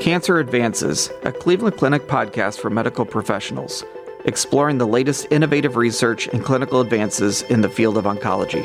Cancer Advances, a Cleveland Clinic podcast for medical professionals, exploring the latest innovative research and clinical advances in the field of oncology.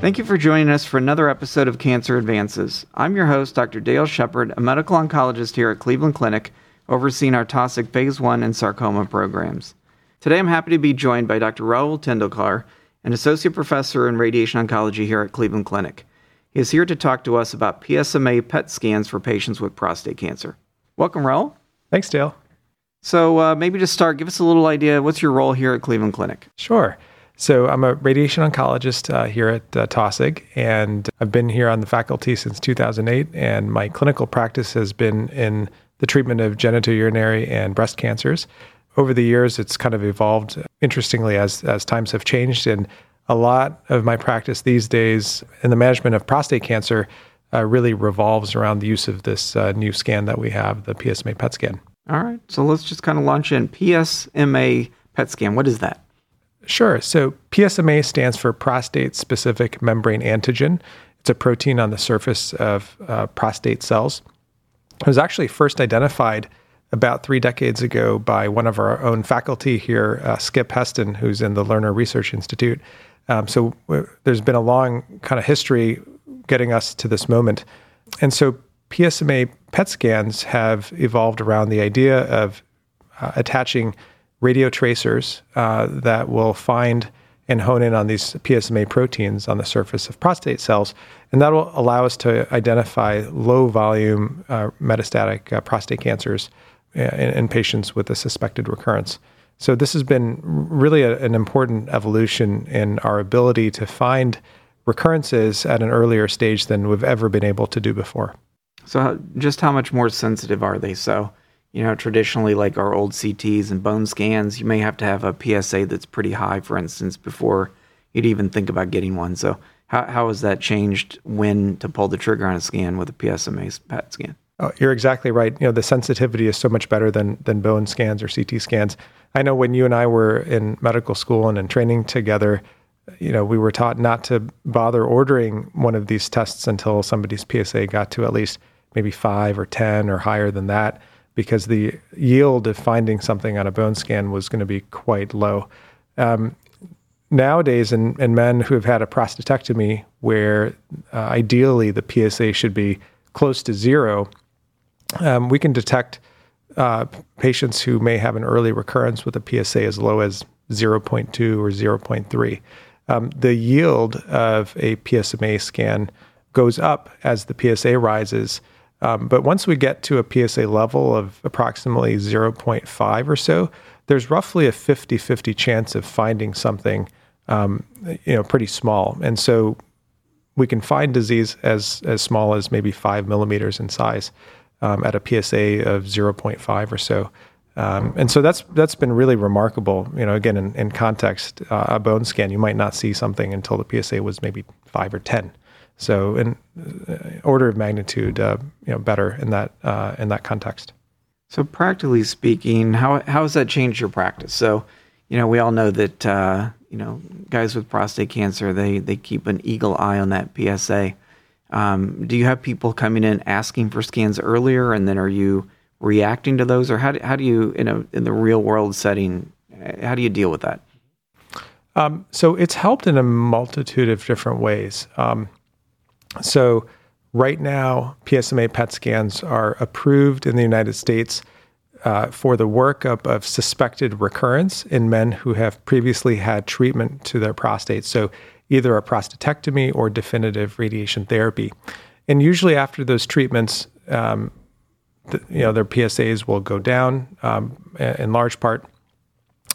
Thank you for joining us for another episode of Cancer Advances. I'm your host, Dr. Dale Shepard, a medical oncologist here at Cleveland Clinic, overseeing our Taussig Phase 1 and sarcoma programs. Today I'm happy to be joined by Dr. Rahul Tendulkar, an associate professor in radiation oncology here at Cleveland Clinic. He is here to talk to us about PSMA PET scans for patients with prostate cancer. Welcome, Rahul. Thanks, Dale. So, uh, maybe to start, give us a little idea what's your role here at Cleveland Clinic? Sure. So, I'm a radiation oncologist uh, here at uh, Taussig, and I've been here on the faculty since 2008. And my clinical practice has been in the treatment of genitourinary and breast cancers. Over the years, it's kind of evolved interestingly as, as times have changed. And a lot of my practice these days in the management of prostate cancer uh, really revolves around the use of this uh, new scan that we have, the PSMA PET scan. All right. So let's just kind of launch in. PSMA PET scan, what is that? Sure. So PSMA stands for prostate specific membrane antigen. It's a protein on the surface of uh, prostate cells. It was actually first identified about three decades ago by one of our own faculty here, uh, Skip Heston, who's in the Lerner Research Institute. Um, so there's been a long kind of history getting us to this moment. And so PSMA PET scans have evolved around the idea of uh, attaching radio tracers uh, that will find and hone in on these PSMA proteins on the surface of prostate cells. And that will allow us to identify low volume uh, metastatic uh, prostate cancers uh, in, in patients with a suspected recurrence. So this has been really a, an important evolution in our ability to find recurrences at an earlier stage than we've ever been able to do before. So, how, just how much more sensitive are they? So, you know, traditionally, like our old CTs and bone scans, you may have to have a PSA that's pretty high, for instance, before you'd even think about getting one. So, how, how has that changed when to pull the trigger on a scan with a PSMA PET scan? Oh, you're exactly right. You know, the sensitivity is so much better than than bone scans or CT scans. I know when you and I were in medical school and in training together, you know, we were taught not to bother ordering one of these tests until somebody's PSA got to at least maybe five or 10 or higher than that, because the yield of finding something on a bone scan was going to be quite low. Um, nowadays, in, in men who have had a prostatectomy, where uh, ideally the PSA should be close to zero, um, we can detect uh, patients who may have an early recurrence with a PSA as low as 0.2 or 0.3. Um, the yield of a PSMA scan goes up as the PSA rises. Um, but once we get to a PSA level of approximately 0.5 or so, there's roughly a 50 50 chance of finding something um, you know, pretty small. And so we can find disease as, as small as maybe five millimeters in size um, at a PSA of 0.5 or so. Um, and so that's that's been really remarkable. You know, again, in, in context, uh, a bone scan, you might not see something until the PSA was maybe five or ten. So, in uh, order of magnitude, uh, you know, better in that uh, in that context. So, practically speaking, how how has that changed your practice? So, you know, we all know that uh, you know guys with prostate cancer they they keep an eagle eye on that PSA. Um, do you have people coming in asking for scans earlier, and then are you reacting to those, or how do, how do you in a in the real world setting? How do you deal with that? Um, so it's helped in a multitude of different ways. Um, so right now, PSMA PET scans are approved in the United States uh, for the workup of suspected recurrence in men who have previously had treatment to their prostate. So either a prostatectomy or definitive radiation therapy. And usually after those treatments, um, the, you know, their PSAs will go down um, in large part.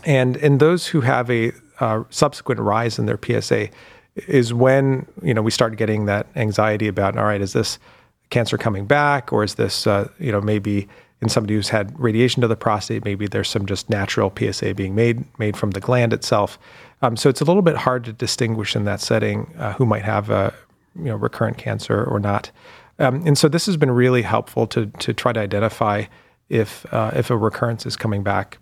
And in those who have a uh, subsequent rise in their PSA is when, you know, we start getting that anxiety about, all right, is this cancer coming back or is this, uh, you know, maybe in somebody who's had radiation to the prostate, maybe there's some just natural PSA being made made from the gland itself. Um, so it's a little bit hard to distinguish in that setting uh, who might have a you know recurrent cancer or not. Um, and so this has been really helpful to to try to identify if uh, if a recurrence is coming back.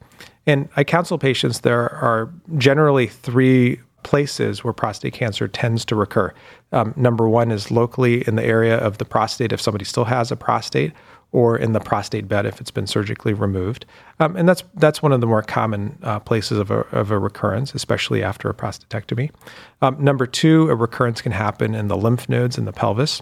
And I counsel patients there are generally three places where prostate cancer tends to recur. Um, number one is locally in the area of the prostate if somebody still has a prostate, or in the prostate bed if it's been surgically removed. Um, and that's that's one of the more common uh, places of a, of a recurrence, especially after a prostatectomy. Um, number two, a recurrence can happen in the lymph nodes in the pelvis.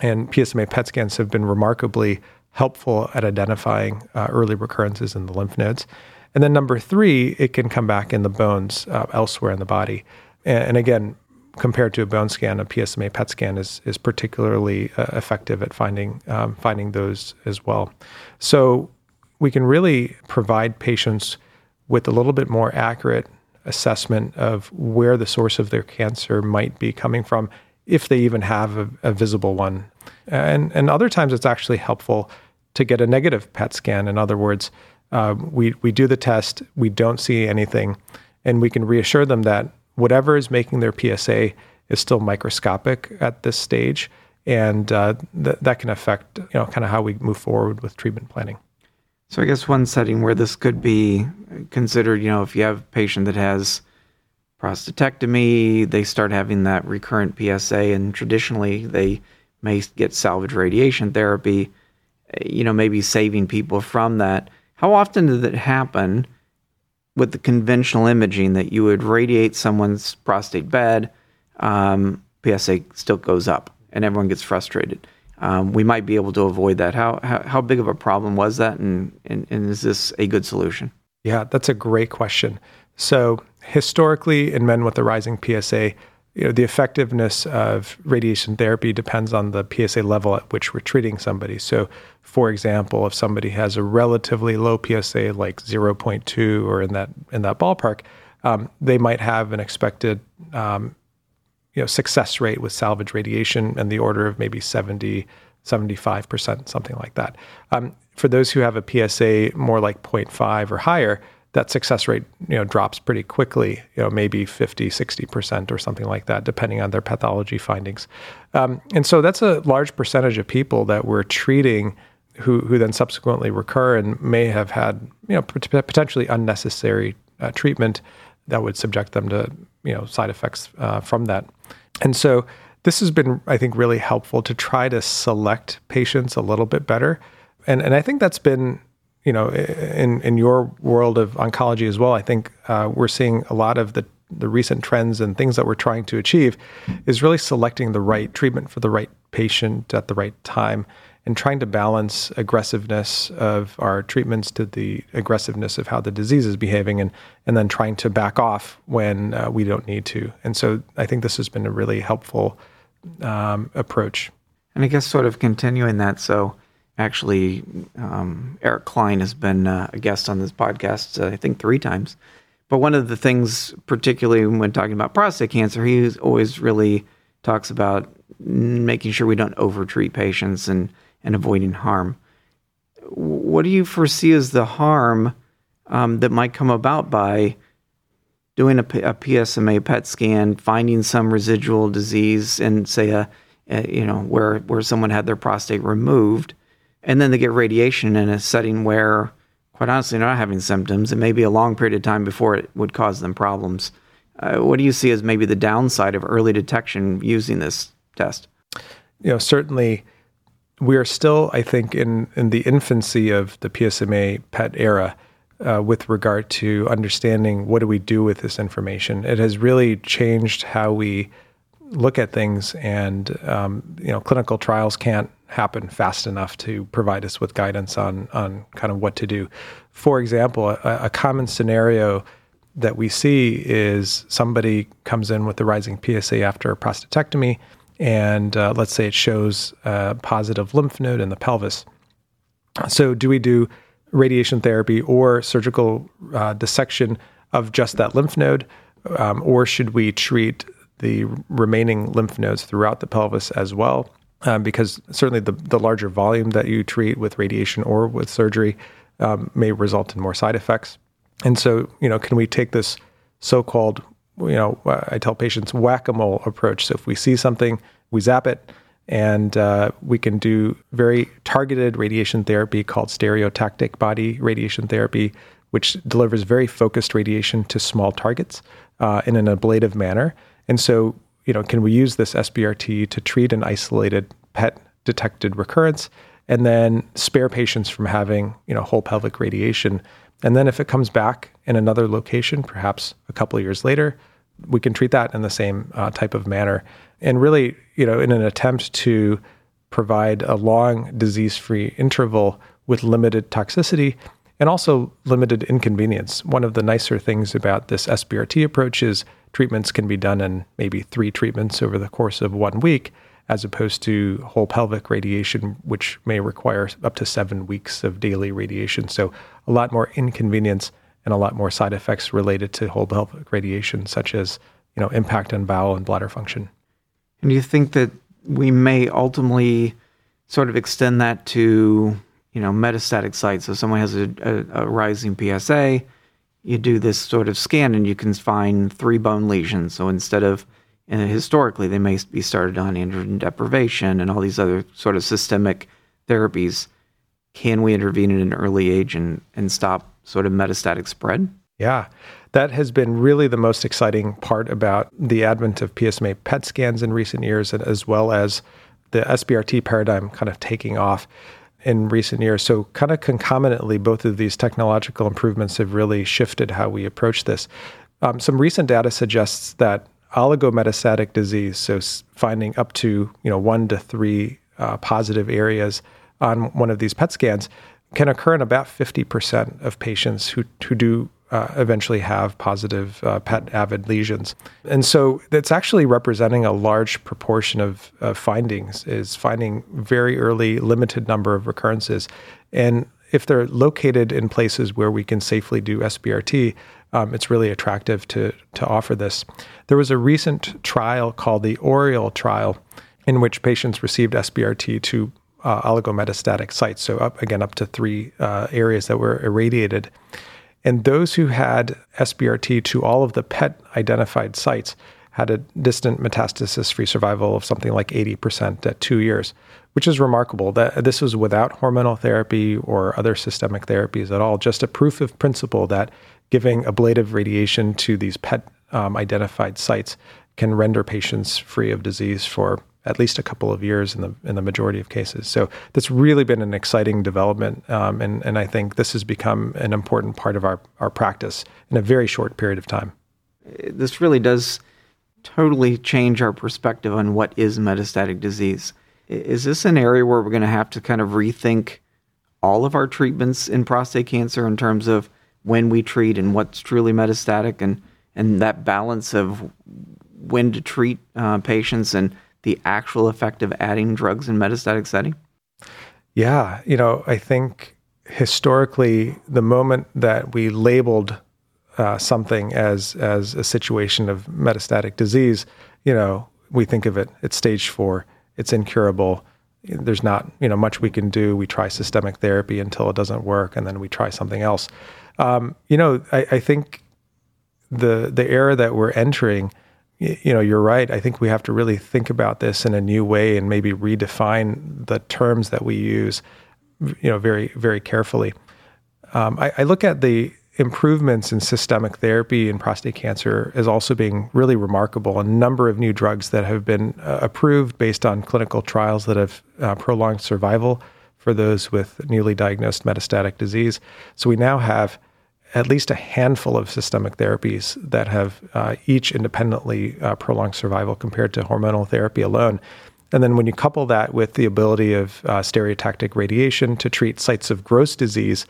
And PSMA PET scans have been remarkably helpful at identifying uh, early recurrences in the lymph nodes. And then number three, it can come back in the bones uh, elsewhere in the body. And, and, again, compared to a bone scan, a PSMA PET scan is is particularly uh, effective at finding um, finding those as well. So we can really provide patients with a little bit more accurate assessment of where the source of their cancer might be coming from, if they even have a, a visible one. And and other times it's actually helpful to get a negative PET scan. In other words, uh, we, we do the test, we don't see anything, and we can reassure them that whatever is making their PSA is still microscopic at this stage, and uh, th- that can affect you know kind of how we move forward with treatment planning. So I guess one setting where this could be considered, you know, if you have a patient that has prostatectomy, they start having that recurrent PSA, and traditionally they may get salvage radiation therapy, you know, maybe saving people from that. How often does it happen with the conventional imaging that you would radiate someone's prostate bed, um, PSA still goes up, and everyone gets frustrated? Um, we might be able to avoid that. How, how, how big of a problem was that, and, and, and is this a good solution? Yeah, that's a great question. So historically, in men with a rising PSA, you know, the effectiveness of radiation therapy depends on the PSA level at which we're treating somebody. So, for example, if somebody has a relatively low PSA, like 0.2 or in that in that ballpark, um, they might have an expected um, you know success rate with salvage radiation in the order of maybe 70 75%, something like that. Um, for those who have a PSA more like 0.5 or higher, that success rate you know drops pretty quickly you know maybe 50 60% or something like that depending on their pathology findings. Um, and so that's a large percentage of people that we're treating who, who then subsequently recur and may have had you know potentially unnecessary uh, treatment that would subject them to you know side effects uh, from that. And so this has been i think really helpful to try to select patients a little bit better. And and i think that's been you know, in in your world of oncology as well, I think uh, we're seeing a lot of the the recent trends and things that we're trying to achieve is really selecting the right treatment for the right patient at the right time and trying to balance aggressiveness of our treatments to the aggressiveness of how the disease is behaving and and then trying to back off when uh, we don't need to. And so I think this has been a really helpful um, approach. And I guess sort of continuing that so Actually, um, Eric Klein has been uh, a guest on this podcast, uh, I think, three times. But one of the things, particularly when talking about prostate cancer, he always really talks about making sure we don't overtreat patients and, and avoiding harm. What do you foresee as the harm um, that might come about by doing a, a, PSMA PET scan, finding some residual disease, and say a, a you know where where someone had their prostate removed, and then they get radiation in a setting where, quite honestly, they're not having symptoms. It may be a long period of time before it would cause them problems. Uh, what do you see as maybe the downside of early detection using this test? You know, certainly we are still, I think, in, in the infancy of the PSMA PET era uh, with regard to understanding what do we do with this information. It has really changed how we look at things, and um, you know, clinical trials can't happen fast enough to provide us with guidance on on kind of what to do. For example, a, a common scenario that we see is somebody comes in with a rising PSA after a prostatectomy, and uh, let's say it shows a positive lymph node in the pelvis. So, do we do radiation therapy or surgical uh, dissection of just that lymph node, um, or should we treat the remaining lymph nodes throughout the pelvis as well? Um, because certainly the, the larger volume that you treat with radiation or with surgery um, may result in more side effects. And so, you know, can we take this so-called, you know, I tell patients whack-a-mole approach. So if we see something, we zap it, and uh, we can do very targeted radiation therapy called stereotactic body radiation therapy, which delivers very focused radiation to small targets. uh, in an ablative manner. And so, you know, can we use this SBRT to treat an isolated PET detected recurrence and then spare patients from having, you know, whole pelvic radiation? And then if it comes back in another location, perhaps a couple of years later, we can treat that in the same uh, type of manner. And really, you know, in an attempt to provide a long disease free interval with limited toxicity and also limited inconvenience. One of the nicer things about this SBRT approach is treatments can be done in maybe three treatments over the course of one week, as opposed to whole pelvic radiation, which may require up to seven weeks of daily radiation. So, a lot more inconvenience and a lot more side effects related to whole pelvic radiation, such as you know impact on bowel and bladder function. And do you think that we may ultimately sort of extend that to you know metastatic sites? So someone has a, a, a rising PSA, you do this sort of scan and you can find three bone lesions. So instead of and historically they may be started on androgen deprivation and all these other sort of systemic therapies. Can we intervene at an early age and, and stop sort of metastatic spread? Yeah, that has been really the most exciting part about the advent of PSMA PET scans in recent years, as well as the SBRT paradigm kind of taking off in recent years. So, kind of concomitantly, both of these technological improvements have really shifted how we approach this. Um, some recent data suggests that oligometastatic disease, so finding up to you know one to three uh, positive areas on one of these PET scans, can occur in about 50% of patients who, who do uh, eventually have positive uh, PET avid lesions. And so it's actually representing a large proportion of, of findings, is finding very early, limited number of recurrences. And if they're located in places where we can safely do SBRT, um, it's really attractive to, to offer this. There was a recent trial called the Oriole trial in which patients received SBRT to uh, oligometastatic sites, so up again up to three uh, areas that were irradiated. And those who had SBRT to all of the PET identified sites had a distant metastasis free survival of something like 80% at two years, which is remarkable. That this was without hormonal therapy or other systemic therapies at all, just a proof of principle that giving ablative radiation to these PET um, identified sites can render patients free of disease for at least a couple of years in the in the majority of cases. So that's really been an exciting development, um, and and I think this has become an important part of our our practice in a very short period of time. This really does totally change our perspective on what is metastatic disease. Is this an area where we're going to have to kind of rethink all of our treatments in prostate cancer in terms of when we treat and what's truly metastatic and and that balance of when to treat uh, patients and the actual effect of adding drugs in metastatic setting? Yeah, you know, I think historically, the moment that we labeled uh, something as as a situation of metastatic disease, you know, we think of it. It's stage four. It's incurable. There's not you know much we can do. We try systemic therapy until it doesn't work, and then we try something else. Um, you know, I, I think the the era that we're entering you know, you're right. I think we have to really think about this in a new way and maybe redefine the terms that we use, you know, very, very carefully. Um, I, I, look at the improvements in systemic therapy in prostate cancer as also being really remarkable. A number of new drugs that have been uh, approved based on clinical trials that have uh, prolonged survival for those with newly diagnosed metastatic disease. So we now have at least a handful of systemic therapies that have uh, each independently uh, prolonged survival compared to hormonal therapy alone. And then when you couple that with the ability of uh, stereotactic radiation to treat sites of gross disease,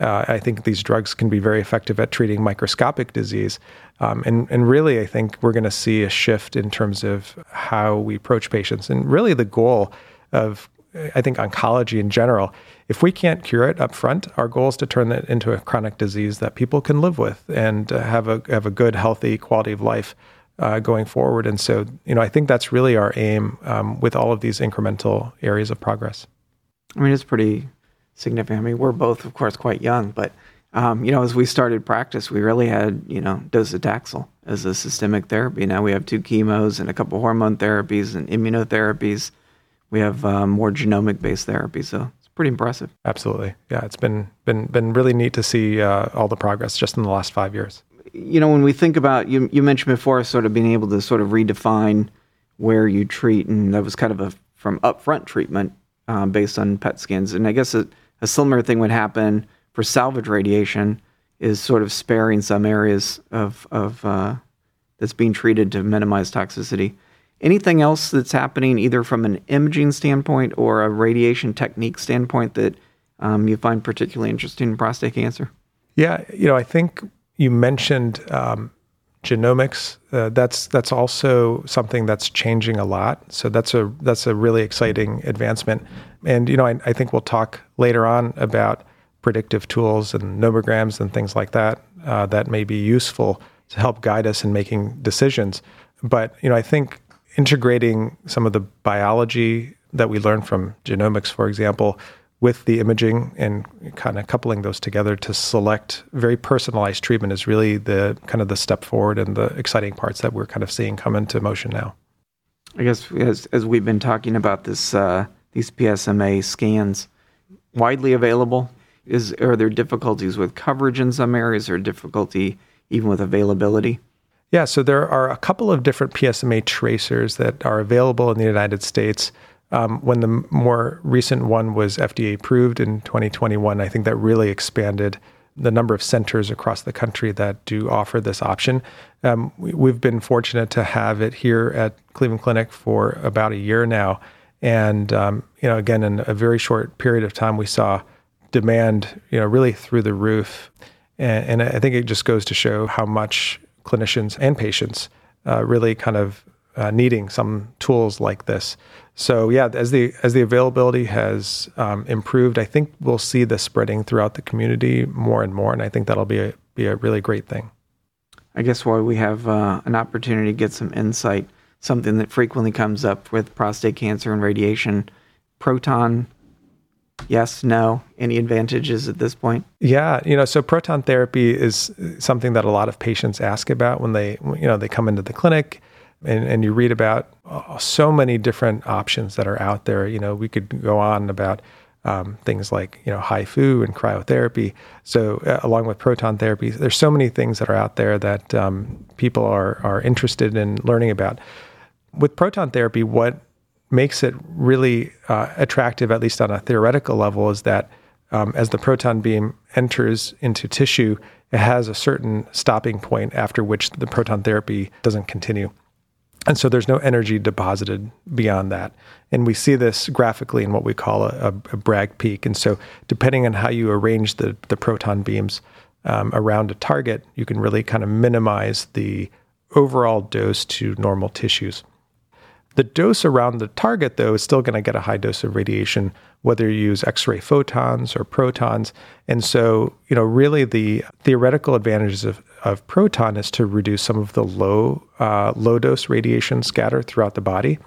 uh, I think these drugs can be very effective at treating microscopic disease. Um, and, and really, I think we're going to see a shift in terms of how we approach patients. And really, the goal of I think oncology in general, if we can't cure it up front, our goal is to turn it into a chronic disease that people can live with and uh, have a have a good, healthy quality of life uh, going forward. And so, you know, I think that's really our aim um, with all of these incremental areas of progress. I mean, it's pretty significant. I mean, we're both, of course, quite young, but um, you know, as we started practice, we really had you know docetaxel as a systemic therapy. Now we have two chemos and a couple hormone therapies and immunotherapies we have um, more genomic based therapy. So it's pretty impressive. Absolutely, yeah. It's been been been really neat to see uh, all the progress just in the last five years. you know, when we think about you, you mentioned before, sort of being able to sort of redefine where you treat, and that was kind of a from upfront treatment um, based on PET scans. And I guess a, a, similar thing would happen for salvage radiation, is sort of sparing some areas of of uh, that's being treated to minimize toxicity. Anything else that's happening, either from an imaging standpoint or a radiation technique standpoint, that um, you find particularly interesting in prostate cancer? Yeah, you know, I think you mentioned um, genomics. Uh, that's that's also something that's changing a lot. So that's a that's a really exciting advancement. And you know, I, I think we'll talk later on about predictive tools and nomograms and things like that uh, that may be useful to help guide us in making decisions. But you know, I think integrating some of the biology that we learn from genomics, for example, with the imaging and kind of coupling those together to select very personalized treatment is really the kind of the step forward and the exciting parts that we're kind of seeing come into motion now. I guess as as we've been talking about this uh, these PSMA scans widely available, is are there difficulties with coverage in some areas or difficulty even with availability? Yeah, so there are a couple of different PSMA tracers that are available in the United States. Um, when the more recent one was FDA approved in 2021, I think that really expanded the number of centers across the country that do offer this option. Um, we, have been fortunate to have it here at Cleveland Clinic for about a year now, and um, you know, again, in a very short period of time, we saw demand, you know, really through the roof, and, and I think it just goes to show how much clinicians and patients uh, really kind of uh, needing some tools like this. So yeah, as the as the availability has um, improved, I think we'll see this spreading throughout the community more and more, and I think that'll be a be a really great thing. I guess while we have uh, an opportunity to get some insight, something that frequently comes up with prostate cancer and radiation, proton yes, no, any advantages at this point? Yeah, you know, so proton therapy is something that a lot of patients ask about when they, you know, they come into the clinic and, and you read about uh, so many different options that are out there. You know, we could go on about um, things like, you know, HIFU and cryotherapy. So uh, along with proton therapy, there's so many things that are out there that um, people are, are interested in learning about. With proton therapy, what makes it really uh, attractive, at least on a theoretical level, is that um, as the proton beam enters into tissue, it has a certain stopping point after which the proton therapy doesn't continue. And so there's no energy deposited beyond that. And we see this graphically in what we call a, a Bragg peak. And so, depending on how you arrange the, the proton beams um, around a target, you can really kind of minimize the overall dose to normal tissues. The dose around the target, though, is still going to get a high dose of radiation, whether you use X ray photons or protons. And so, you know, really the theoretical advantages of, of proton is to reduce some of the low, uh, low dose radiation scatter throughout the body.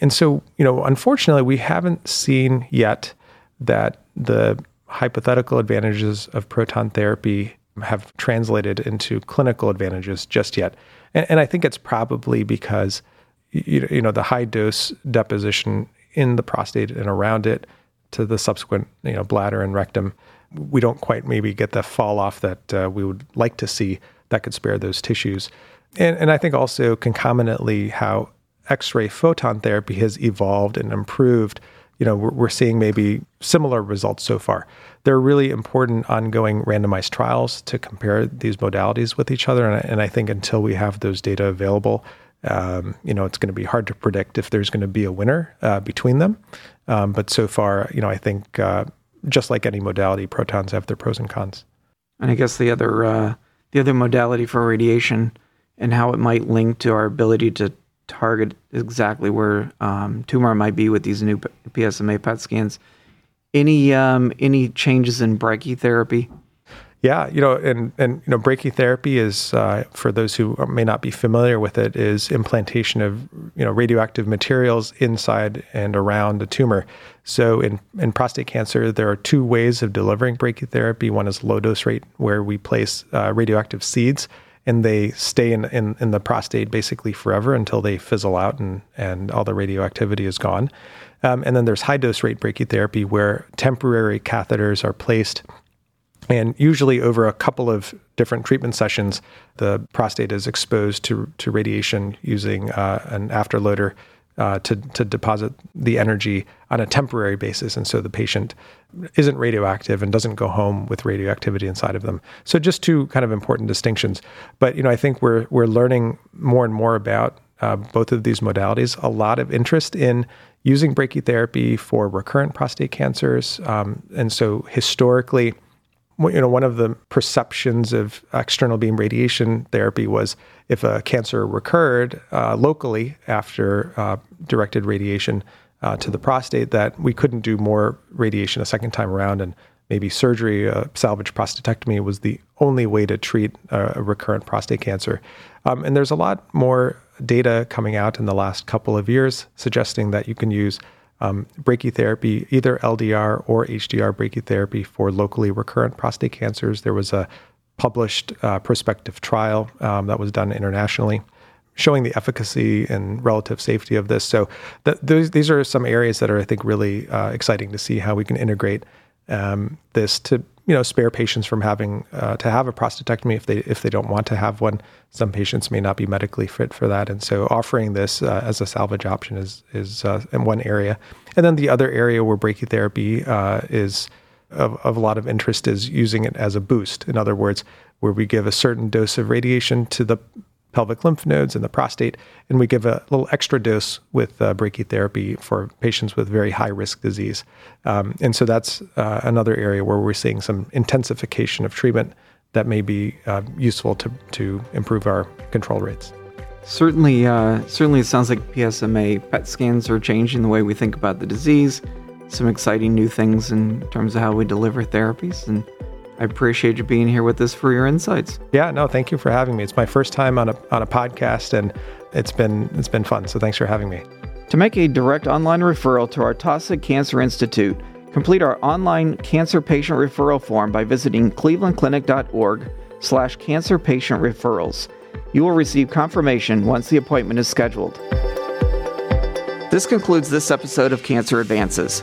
And so, you know, unfortunately, we haven't seen yet that the hypothetical advantages of proton therapy have translated into clinical advantages just yet. And, and I think it's probably because you know the high dose deposition in the prostate and around it to the subsequent you know bladder and rectum. We don't quite maybe get the fall off that uh, we would like to see that could spare those tissues. And, and i think also concomitantly how x-ray photon therapy has evolved and improved you know we're, we're seeing maybe similar results so far. There are really important ongoing randomized trials to compare these modalities with each other. And, and i think until we have those data available um, you know, it's going to be hard to predict if there's going to be a winner uh, between them. Um, but so far, you know, I think uh, just like any modality, protons have their pros and cons. And I guess the other uh, the other modality for radiation and how it might link to our ability to target exactly where um, tumor might be with these new PSMA PET scans. Any um, any changes in brachytherapy yeah, you know, and and you know, brachytherapy is uh, for those who may not be familiar with it is implantation of you know radioactive materials inside and around the tumor. So in in prostate cancer, there are two ways of delivering brachytherapy. One is low dose rate, where we place uh, radioactive seeds and they stay in, in, in the prostate basically forever until they fizzle out and, and all the radioactivity is gone. Um, and then there's high dose rate brachytherapy where temporary catheters are placed And usually, over a couple of different treatment sessions, the prostate is exposed to, to radiation using uh, an afterloader uh, to, to deposit the energy on a temporary basis. And so the patient isn't radioactive and doesn't go home with radioactivity inside of them. So just two kind of important distinctions. But, you know, I think we're, we're learning more and more about uh, both of these modalities. A lot of interest in using brachytherapy for recurrent prostate cancers. Um, and so historically, you know, one of the perceptions of external beam radiation therapy was if a cancer recurred uh, locally after uh, directed radiation uh, to the prostate, that we couldn't do more radiation a second time around, and maybe surgery, uh, salvage prostatectomy, was the only way to treat a, recurrent prostate cancer. Um, and there's a lot more data coming out in the last couple of years suggesting that you can use um, brachytherapy, either LDR or HDR brachytherapy for locally recurrent prostate cancers. There was a published uh, prospective trial um, that was done internationally showing the efficacy and relative safety of this. So th- those, these are some areas that are, I think, really uh, exciting to see how we can integrate um, this to you know spare patients from having uh, to have a prostatectomy if they if they don't want to have one. Some patients may not be medically fit for that, and so offering this uh, as a salvage option is is uh, in one area. And then the other area where brachytherapy uh, is of, of a lot of interest is using it as a boost. In other words, where we give a certain dose of radiation to the pelvic lymph nodes and the prostate, and we give a little extra dose with uh, brachytherapy for patients with very high risk disease. Um, and so that's uh, another area where we're seeing some intensification of treatment that may be uh, useful to, to improve our control rates. Certainly, uh, certainly, it sounds like PSMA PET scans are changing the way we think about the disease. Some exciting new things in terms of how we deliver therapies, and I appreciate you being here with us for your insights. Yeah, no, thank you for having me. It's my first time on a on a podcast and it's been it's been fun. So thanks for having me. To make a direct online referral to our Taussig Cancer Institute, complete our online cancer patient referral form by visiting clevelandclinic.org slash cancer patient referrals. You will receive confirmation once the appointment is scheduled. This concludes this episode of Cancer Advances.